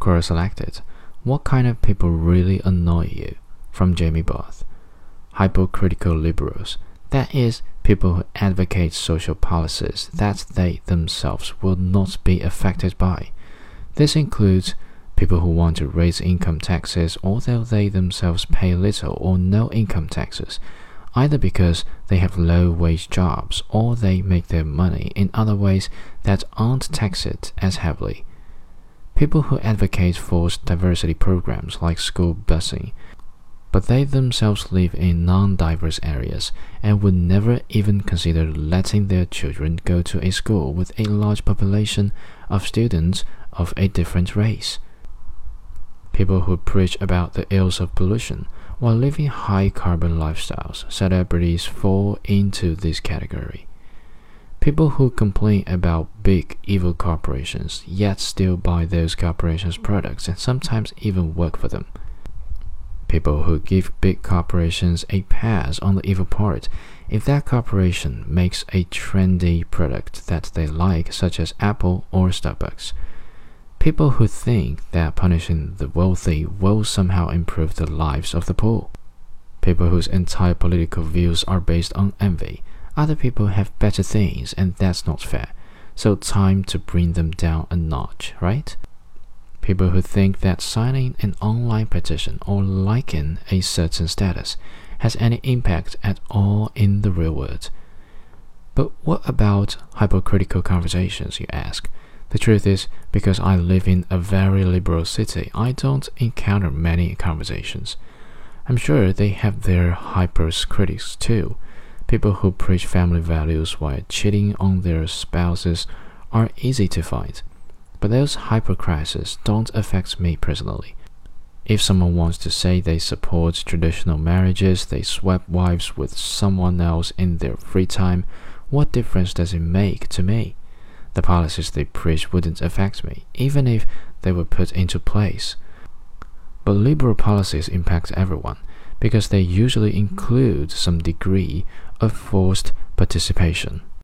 Quora selected What kind of people really annoy you? from Jamie Barth. Hypocritical liberals, that is, people who advocate social policies that they themselves will not be affected by. This includes people who want to raise income taxes although they themselves pay little or no income taxes, either because they have low wage jobs or they make their money in other ways that aren't taxed as heavily. People who advocate forced diversity programs like school busing, but they themselves live in non diverse areas and would never even consider letting their children go to a school with a large population of students of a different race. People who preach about the ills of pollution while living high carbon lifestyles, celebrities fall into this category. People who complain about big evil corporations yet still buy those corporations' products and sometimes even work for them. People who give big corporations a pass on the evil part if that corporation makes a trendy product that they like, such as Apple or Starbucks. People who think that punishing the wealthy will somehow improve the lives of the poor. People whose entire political views are based on envy other people have better things, and that's not fair. So, time to bring them down a notch, right? People who think that signing an online petition or liking a certain status has any impact at all in the real world. But what about hypocritical conversations, you ask? The truth is, because I live in a very liberal city, I don't encounter many conversations. I'm sure they have their hypercritics too People who preach family values while cheating on their spouses are easy to find, but those hypocrisies don't affect me personally. If someone wants to say they support traditional marriages, they swap wives with someone else in their free time, what difference does it make to me? The policies they preach wouldn't affect me, even if they were put into place. But liberal policies impact everyone because they usually include some degree of forced participation.